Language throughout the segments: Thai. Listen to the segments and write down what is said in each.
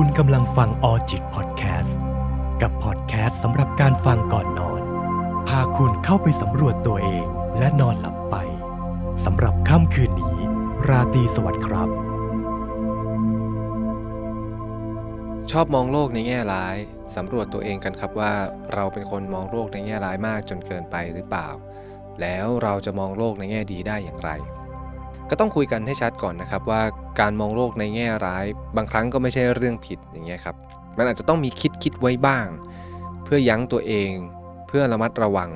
คุณกำลังฟังออจิตพอดแคสต์กับพอดแคสต์สำหรับการฟังก่อนนอน พาคุณเข้าไปสำรวจตัวเองและนอนหลับไปสำหรับค่ำคืนนี้ ราตรีสวัสดิ์ครับ ชอบมองโลกในแง่ร้ายสำรวจตัวเองกันครับว่า เราเป็นคนมองโลกในแง่ร้ายมากจนเกินไปหรือเปล่า แล้วเราจะมองโลกในแง่ดีได้อย่างไร ก็ต้องคุยกันให้ชัดก่อนนะครับว่าการมองโลกในแง่ร้าย บางครั้งก็ไม่ใช่เรื่องผิดอย่างเงี้ยครับมันอาจจะต้องมีคิดคิดไว้บ้าง เพื่อยั้งตัวเอง เพื่อระมัดระวัง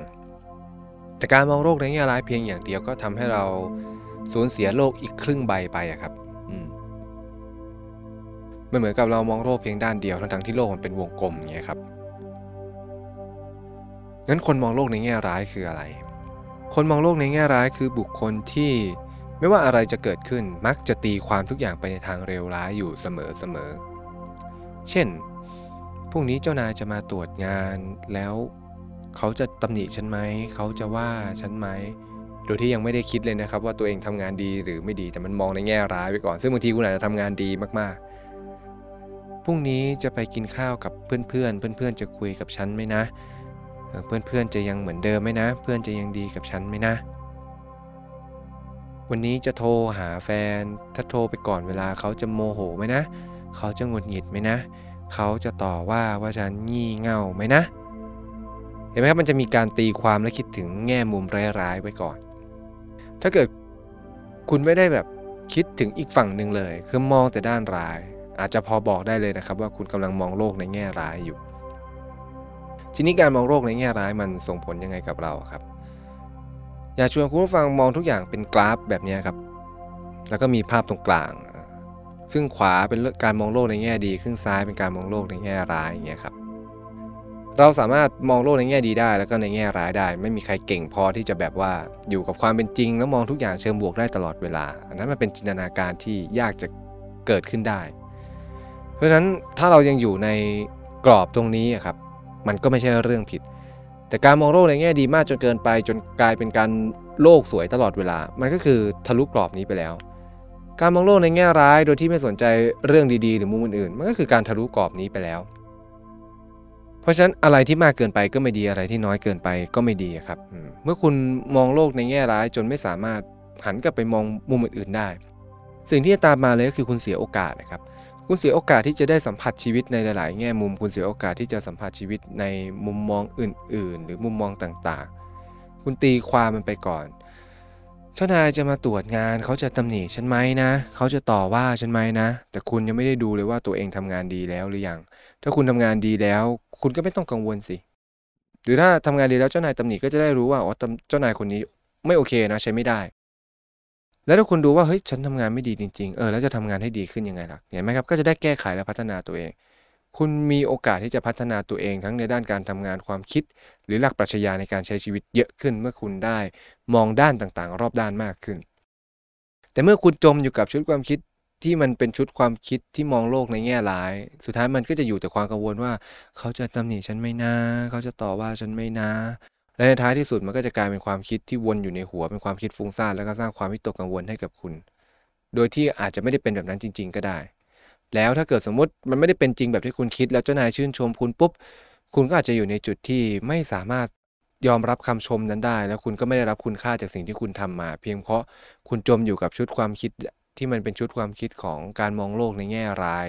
แต่การมองโลกในแง่ร้ายเพียงอย่างเดียวก็ทำให้เราสูญเสียโลกอีกครึ่งใบไปอะครับอืมมันเหมือนกับเรามองโลกเพียงด้านเดียวทั้งๆที่โลกมันเป็นวงกลมอย่างเงี้ยครับงั้นคนมองโลกในแง่ร้ายคืออะไร คนมองโลกในแง่ร้ายคือบุคคลที่ ไม่ว่าอะไรจะเกิดขึ้นมักจะตีความทุกอย่างไปในทางเร็วร้ายอยู่เสมอเสมอเช่น พรุ่งนี้เจ้านายจะมาตรวจงานแล้วเขาจะตำหนิฉันไหม เขาจะว่าฉันไหม โดยที่ยังไม่ได้คิดเลยนะครับ ว่าตัวเองทำงานดีหรือไม่ดี แต่มันมองในแง่ร้ายไปก่อน ซึ่งบางทีคุณอาจจะทำงานดีมากๆ พรุ่งนี้จะไปกินข้าวกับเพื่อนๆ เพื่อนๆ จะคุยกับฉันไหมนะ เพื่อนๆ จะยังเหมือนเดิมไหมนะ เพื่อนจะยังดีกับฉันไหมนะ วันนี้จะโทรหาแฟน ถ้าโทรไปก่อนเวลาเขาจะโมโหไหมนะ เขาจะหงุดหงิดไหมนะ เขาจะต่อว่าว่าฉันงี่เง่าไหมนะ เห็นไหมครับมันจะมีการตีความและคิดถึงแง่มุมร้ายๆไว้ก่อน ถ้าเกิดคุณไม่ได้แบบคิดถึงอีกฝั่งหนึ่งเลย คือมองแต่ด้านร้าย อาจจะพอบอกได้เลยนะครับ ว่าคุณกำลังมองโลกในแง่ร้ายอยู่ ทีนี้การมองโลกในแง่ร้ายมันส่งผลยังไงกับเราครับ อยากชวนคุณผู้ฟังมองทุกอย่างเป็นกราฟแบบนี้ครับ แล้วก็มีภาพตรงกลาง ครึ่งขวาเป็นการมองโลกในแง่ดี ครึ่งซ้ายเป็นการมองโลกในแง่ร้ายอย่างเงี้ยครับ เราสามารถมองโลกในแง่ดีได้ แล้วก็ในแง่ร้ายได้ ไม่มีใครเก่งพอที่จะแบบว่าอยู่กับความเป็นจริง แล้วมองทุกอย่างเชิงบวกได้ตลอดเวลา อันนั้นมันเป็นจินตนาการที่ยากจะเกิดขึ้นได้ เพราะฉะนั้นถ้าเรายังอยู่ในกรอบตรงนี้ครับ มันก็ไม่ใช่เรื่องผิด แต่การมองโลกในแง่ดีมากจนเกินไป จนกลายเป็นการโลกสวยตลอดเวลา มันก็คือทะลุกรอบนี้ไปแล้ว การมองโลกในแง่ร้ายโดยที่ไม่สนใจเรื่องดีๆ หรือมุมอื่นๆ มันก็คือการทะลุกรอบนี้ไปแล้ว เพราะฉะนั้นอะไรที่มากเกินไปก็ไม่ดีอะไรที่น้อยเกินไปก็ไม่ดีครับ เมื่อคุณมองโลกในแง่ร้ายจนไม่สามารถหันกลับไปมองมุมอื่นๆได้ สิ่งที่จะตามมาเลยก็คือคุณเสียโอกาสนะครับ คุณเสียโอกาสที่จะได้สัมผัสชีวิตในหลาย ๆ แง่มุม คุณเสียโอกาสที่จะสัมผัสชีวิตในมุมมองอื่น ๆ หรือมุมมองต่าง ๆ คุณตีความมันไปก่อน เจ้านายจะมาตรวจงาน เขาจะตำหนิฉันไหมนะ เขาจะต่อว่าฉันไหมนะ แต่คุณยังไม่ได้ดูเลยว่าตัวเองทำงานดีแล้วหรือยัง ถ้าคุณทำงานดีแล้ว คุณก็ไม่ต้องกังวลสิ หรือถ้าทำงานดีแล้วเจ้านายตำหนิก็จะได้รู้ว่า อ๋อ เจ้านายคนนี้ไม่โอเคนะ ใช้ไม่ได้ แล้วถ้าคุณดูว่าเฮ้ยฉันทำงานไม่ดีจริง ๆ เออแล้วจะทำงานให้ดีขึ้นยังไงล่ะเห็นไหมครับก็จะได้แก้ไขและพัฒนาตัวเอง คุณมีโอกาสที่จะพัฒนาตัวเองทั้งในด้านการทำงานความคิด หรือหลักปรัชญาในการใช้ชีวิตเยอะขึ้นเมื่อคุณได้ มองด้านต่างๆ รอบด้านมากขึ้น แต่เมื่อคุณจมอยู่กับชุดความคิดที่มันเป็นชุดความคิดที่มองโลกในแง่ร้าย สุดท้ายมันก็จะอยู่แต่ความกังวลว่า เขาจะตำหนิฉันไม่นะ เขาจะต่อว่าฉันไม่นะ และในท้ายที่สุดมันก็จะกลายเป็นความคิดที่วนอยู่ในหัวเป็นความคิดฟุ้งซ่านแล้วก็สร้างความวิตกกังวลให้กับคุณ โดยที่อาจจะไม่ได้เป็นแบบนั้นจริง ๆ ก็ได้ แล้วถ้าเกิดสมมติมันไม่ได้เป็นจริงแบบที่คุณคิด แล้วเจ้านายชื่นชมคุณปุ๊บ คุณก็อาจจะอยู่ในจุดที่ไม่สามารถยอมรับคำชมนั้นได้ แล้วคุณก็ไม่ได้รับคุณค่าจากสิ่งที่คุณทำมา เพียงเพราะคุณจมอยู่กับชุดความคิดที่มันเป็นชุดความคิดของการมองโลกในแง่ร้าย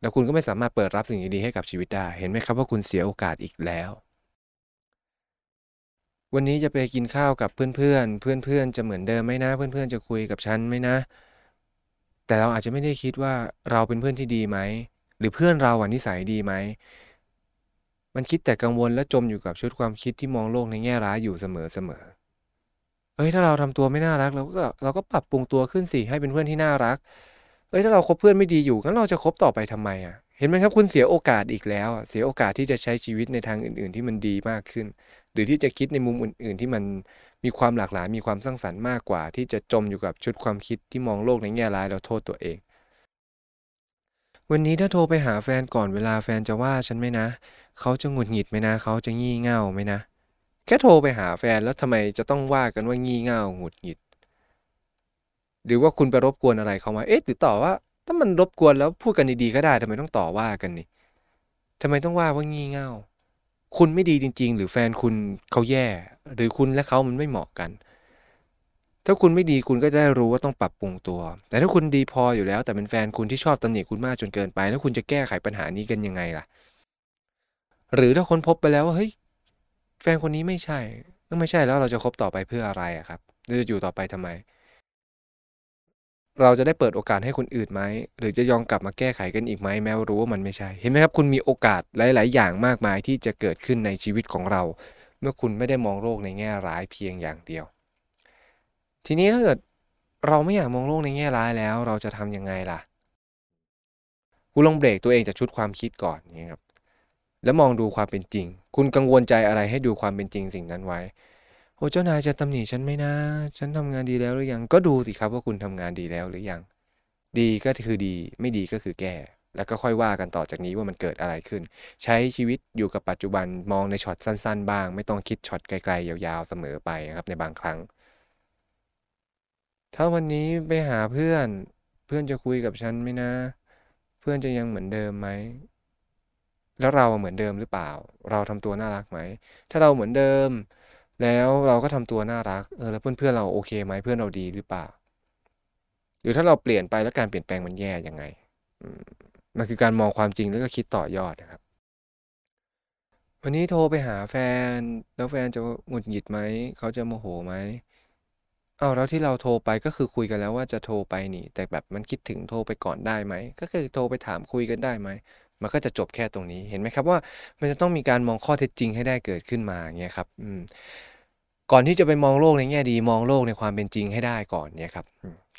แล้วคุณก็ไม่สามารถเปิดรับสิ่งดีๆให้กับชีวิตได้ เห็นไหมครับว่าคุณเสียโอกาสอีกแล้ว วันนี้จะไปกินข้าวกับเพื่อนๆ เพื่อนๆ จะเหมือนเดิมไหมนะ เพื่อนๆ จะคุยกับฉันไหมนะ แต่เราอาจจะไม่ได้คิดว่าเราเป็นเพื่อนที่ดีไหม หรือเพื่อนเราอะนิสัยดีไหม มันคิดแต่กังวลและจมอยู่กับชุดความคิดที่มองโลกในแง่ร้ายอยู่เสมอๆเอ้ยถ้าเราทำตัวไม่น่ารักเราก็เราก็ปรับปรุงตัวขึ้นสิให้เป็นเพื่อนที่น่ารัก เอ้ยถ้าเราคบเพื่อนไม่ดีอยู่งั้นเราจะคบต่อไปทำไมอะเห็นไหมครับคุณเสียโอกาสอีกแล้ว เสียโอกาสที่จะใช้ชีวิตในทางอื่น ๆ ที่มันดีมากขึ้น หรือที่จะคิดในมุมอื่น ๆ ที่มันมีความหลากหลายมีความสร้างสรรค์มากกว่า ที่จะจมอยู่กับชุดความคิดที่มองโลกในแง่ร้ายแล้วโทษตัวเอง วันนี้ถ้าโทรไปหาแฟนก่อนเวลาแฟนจะว่าฉันไหมนะเขาจะหงุดหงิดไหมนะ เขาจะงี่เง่าไหมนะ แค่โทรไปหาแฟนแล้วทำไมจะต้องว่ากันว่างี่เง่าหงุดหงิด หรือว่าคุณไปรบกวนอะไรเขามา เอ๊ะหรือต่อว่า ถ้ามันรบกวนแล้วพูดกันดีๆก็ได้ทำไมต้องต่อว่ากันนี่ทำไมต้องว่าว่างี่เง่า คุณไม่ดีจริง ๆ หรือแฟนคุณเขาแย่ หรือคุณและเขามันไม่เหมาะกัน ถ้าคุณไม่ดีคุณก็จะได้รู้ว่าต้องปรับปรุงตัว แต่ถ้าคุณดีพออยู่แล้ว แต่เป็นแฟนคุณที่ชอบตำหนิคุณมากจนเกินไป แล้วคุณจะแก้ไขปัญหานี้กันยังไงล่ะ หรือถ้าคนพบไปแล้วว่าเฮ้ยแฟนคนนี้ไม่ใช่ก็ไม่ใช่แล้วเราจะคบต่อไปเพื่ออะไรอะครับเราจะอยู่ต่อไปทำไม เราจะได้เปิดโอกาสให้คนอื่นไหม หรือจะยอมกลับมาแก้ไขกันอีกไหมแม้ว่ารู้ว่ามันไม่ใช่ เห็นไหมครับ คุณมีโอกาสหลาย ๆ อย่างมากมายที่จะเกิดขึ้นในชีวิตของเรา เมื่อคุณไม่ได้มองโลกในแง่ร้ายเพียงอย่างเดียว ทีนี้ถ้าเกิดเราไม่อยากมองโลกในแง่ร้ายแล้ว เราจะทำยังไงล่ะคุณลองเบรกตัวเองจากชุดความคิดก่อนนี่ครับแล้วมองดูความเป็นจริง คุณกังวลใจอะไรให้ดูความเป็นจริงสิ่งนั้นไว้ โอ้เจ้านายจะตำหนิฉันไหมนะ ฉันทำงานดีแล้วหรือยัง ก็ดูสิครับว่าคุณทำงานดีแล้วหรือยัง ดีก็คือดี ไม่ดีก็คือแก้ แล้วก็ค่อยว่ากันต่อจากนี้ว่ามันเกิดอะไรขึ้น ใช้ชีวิตอยู่กับปัจจุบัน มองในช็อตสั้น ๆ บ้าง ไม่ต้องคิดช็อตไกลๆ ยาวๆ เสมอไปนะครับในบางครั้ง ถ้าวันนี้ไปหาเพื่อน เพื่อนจะคุยกับฉันไหมนะ เพื่อนจะยังเหมือนเดิมไหมแล้วเราเหมือนเดิมหรือเปล่า เราทำตัวน่ารักไหม ถ้าเราเหมือนเดิม แล้วเราก็ทำตัวน่ารักเออแล้วเพื่อนๆเราโอเคไหมเพื่อนเราดีหรือเปล่า หรือถ้าเราเปลี่ยนไปแล้วการเปลี่ยนแปลงมันแย่ยังไงมันคือการมองความจริงแล้วก็คิดต่อยอดนะครับ วันนี้โทรไปหาแฟน แล้วแฟนจะหงุดหงิดไหมเขาจะโมโหไหมเอาแล้วที่เราโทรไปก็คือคุยกันแล้วว่าจะโทรไปนี่ แต่แบบมันคิดถึงโทรไปก่อนได้ไหมก็คือโทรไปถามคุยกันได้ไหม มันก็จะจบแค่ตรงนี้เห็นไหมครับว่ามันจะต้องมีการมองข้อเท็จจริงให้ได้เกิดขึ้นมาเงี้ยครับก่อนที่จะไปมองโลกในแง่ดี มองโลกในความเป็นจริงให้ได้ก่อนเนี่ยครับ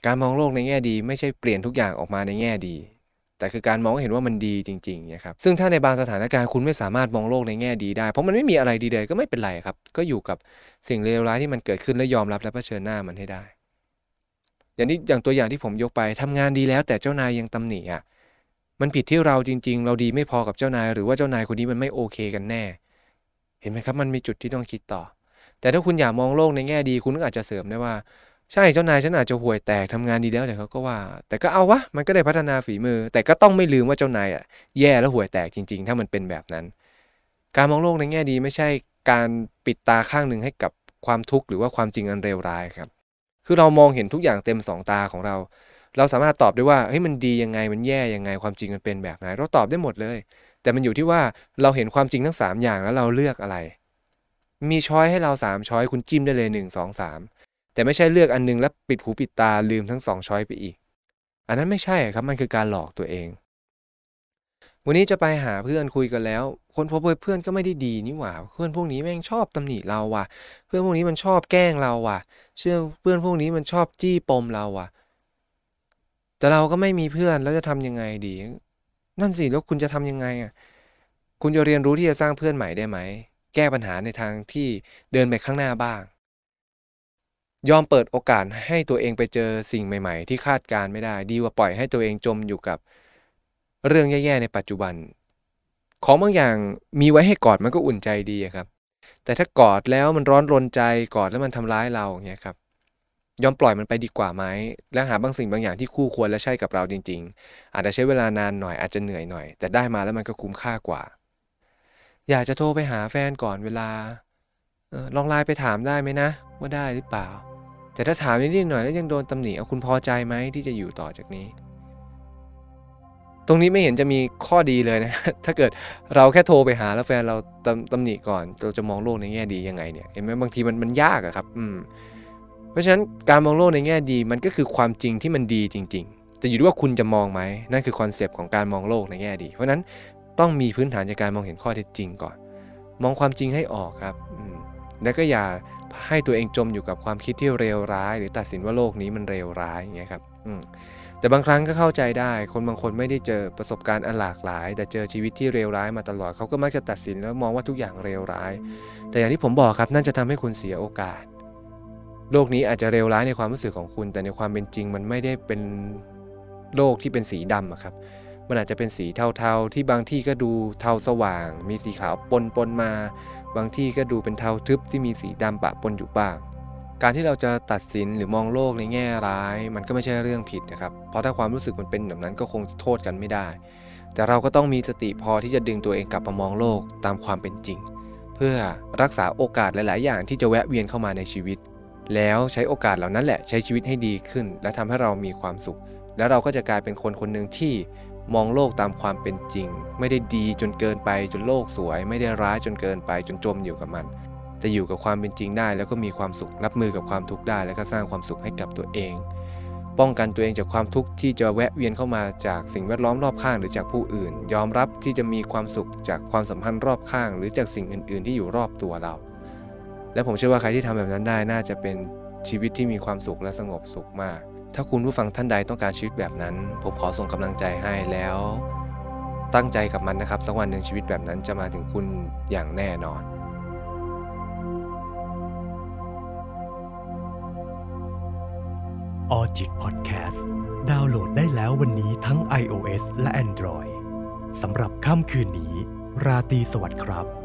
การมองโลกในแง่ดี ไม่ใช่เปลี่ยนทุกอย่างออกมาในแง่ดี แต่คือการมองเห็นว่ามันดีจริงๆเนี่ยครับซึ่งถ้าในบางสถานการณ์คุณไม่สามารถมองโลกในแง่ดีได้ เพราะมันไม่มีอะไรดีเลยก็ไม่เป็นไรครับ ก็อยู่กับสิ่งเลวร้ายที่มันเกิดขึ้นและยอมรับและเผชิญหน้ามันให้ได้ อย่างที่อย่างตัวอย่างที่ผมยกไปทำงานดีแล้ว แต่เจ้านายยังตำหนิอะ มันผิดที่เราจริง ๆ เราดีไม่พอกับเจ้านาย หรือว่าเจ้านายคนนี้มันไม่โอเคกันแน่ เห็นไหมครับ มันมีจุดที่ต้องคิดต่อ แต่ถ้าคุณอยากมองโลกในแง่ดี คุณก็อาจจะเสริมได้ว่า ใช่เจ้านายฉันอาจจะห่วยแตกทำงานดีแล้วแต่เขาก็ว่า แต่ก็เอาวะมันก็ได้พัฒนาฝีมือ แต่ก็ต้องไม่ลืมว่าเจ้านายอะแย่และห่วยแตกจริง ๆ ถ้ามันเป็นแบบนั้น การมองโลกในแง่ดีไม่ใช่การปิดตาข้างหนึ่งให้กับความทุกข์หรือว่าความจริงอันเลวร้ายครับ คือเรามองเห็นทุกอย่างเต็มสองตาของเรา เราสามารถตอบได้ว่าเฮ้ยมันดียังไงมันแย่ยังไงความจริงมันเป็นแบบไหน เราตอบได้หมดเลย แต่มันอยู่ที่ว่าเราเห็นความจริงทั้ง 3 อย่างแล้วเราเลือกอะไร มีช้อยให้เรา 3 ช้อยคุณจิ้มได้เลย 1 2 3 แต่ไม่ใช่เลือกอันนึงแล้วปิดหูปิดตาลืมทั้ง 2 ช้อยไปอีก อันนั้นไม่ใช่ครับมันคือการหลอกตัวเอง วันนี้จะไปหาเพื่อนคุยกันแล้ว คนพบเพื่อนก็ไม่ได้ดีนี่หว่า เพื่อนพวกนี้แม่งชอบตำหนิเราว่ะ เพื่อนพวกนี้มันชอบแกล้งเราว่ะ เชื่อเพื่อนพวกนี้มันชอบจี้ปมเราว่ะ แต่เราก็ไม่มีเพื่อนแล้วจะทำยังไงดี นั่นสิแล้วคุณจะทำยังไงอะคุณจะเรียนรู้ที่จะสร้างเพื่อนใหม่ได้ไหม แก้ปัญหาในทางที่เดินไปข้างหน้าบ้าง ยอมเปิดโอกาสให้ตัวเองไปเจอสิ่งใหม่ ๆ ที่คาดการไม่ได้ ดีกว่าปล่อยให้ตัวเองจมอยู่กับเรื่องแย่ๆในปัจจุบัน ของบางอย่างมีไว้ให้กอดมันก็อุ่นใจดีครับ แต่ถ้ากอดแล้วมันร้อนรนใจกอดแล้วมันทำร้ายเราอย่างเงี้ยครับ ยอมปล่อยมันไปดีกว่าไหมและหาบางสิ่งบางอย่างที่คู่ควรและใช่กับเราจริง ๆ อาจจะใช้เวลานานหน่อยอาจจะเหนื่อยหน่อย แต่ได้มาแล้วมันก็คุ้มค่ากว่า อยากจะโทรไปหาแฟนก่อนเวลาออลองไลน์ไปถามได้ไหมนะ ว่าได้หรือเปล่า แต่ถ้าถามนิดๆหน่อยแล้วยังโดนตำหนิเอาคุณพอใจไหมที่จะอยู่ต่อจากนี้ ตรงนี้ไม่เห็นจะมีข้อดีเลยนะ ถ้าเกิดเราแค่โทรไปหาแล้วแฟนเราตำตำหนิก่อน เราจะมองโลกในแง่ดียังไงเนี่ยเห็นไหมบางทีมันมันยากอะครับ อืม เพราะฉะนั้นการมองโลกในแง่ดีมันก็คือความจริงที่มันดีจริง ๆ แต่อยู่ที่ว่าคุณจะมองไหมนั่นคือ concept ของการมองโลกในแง่ดี เพราะฉะนั้นต้องมีพื้นฐานในการมองเห็นข้อเท็จจริงก่อน มองความจริงให้ออกครับแล้วก็อย่าให้ตัวเองจมอยู่กับความคิดที่เลวร้าย หรือตัดสินว่าโลกนี้มันเลวร้ายอย่างเงี้ยครับแต่บางครั้งก็เข้าใจได้ คนบางคนไม่ได้เจอประสบการณ์อันหลากหลาย แต่เจอชีวิตที่เลวร้ายมาตลอดเขาก็มักจะตัดสินแล้วมองว่าทุกอย่างเลวร้าย แต่อย่างที่ผมบอกครับนั่นจะทำให้คุณเสียโอกาส โลกนี้อาจจะเลวร้ายในความรู้สึกของคุณ แต่ในความเป็นจริงมันไม่ได้เป็นโลกที่เป็นสีดำอะครับ มันอาจจะเป็นสีเทาๆ ที่บางที่ก็ดูเทาสว่าง มีสีขาวปนปนมา บางที่ก็ดูเป็นเทาทึบที่มีสีดำปะปนอยู่บ้าง การที่เราจะตัดสินหรือมองโลกในแง่ร้าย มันก็ไม่ใช่เรื่องผิดนะครับ เพราะถ้าความรู้สึกมันเป็นแบบนั้นก็คงโทษกันไม่ได้ แต่เราก็ต้องมีสติพอที่จะดึงตัวเองกลับมามองโลกตามความเป็นจริง เพื่อรักษาโอกาสหลาย ๆ อย่างที่จะแวะเวียนเข้ามาในชีวิต แล้วใช้โอกาสเหล่านั้นแหละใช้ชีวิตให้ดีขึ้น และทำให้เรามีความสุข แล้วเราก็จะกลายเป็นคนคนหนึ่งที่มองโลกตามความเป็นจริง ไม่ได้ดีจนเกินไปจนโลกสวย ไม่ได้ร้ายจนเกินไปจนจมอยู่กับมันแต่อยู่กับความเป็นจริงได้ แล้วก็มีความสุขรับมือกับความทุกข์ได้ แล้วก็สร้างความสุขให้กับตัวเอง ป้องกันตัวเองจากความทุกข์ที่จะแวะเวียนเข้ามาจากสิ่งแวดล้อมรอบข้างหรือจากผู้อื่น ยอมรับที่จะมีความสุขจากความสัมพันธ์รอบข้าง หรือจากสิ่งอื่น ๆ ที่อยู่รอบตัวเรา และผมเชื่อว่าใครที่ทำแบบนั้นได้น่าจะเป็นชีวิตที่มีความสุขและสงบสุขมาก ถ้าคุณผู้ฟังท่านใดต้องการชีวิตแบบนั้น ผมขอส่งกำลังใจให้แล้ว ตั้งใจกับมันนะครับ สักวันหนึ่งชีวิตแบบนั้นจะมาถึงคุณอย่างแน่นอนออจิตพอดแคสต์ดาวน์โหลดได้แล้ววันนี้ทั้ง iOS และ Android สำหรับค่ำคืนนี้ ราตรีสวัสดิ์ครับ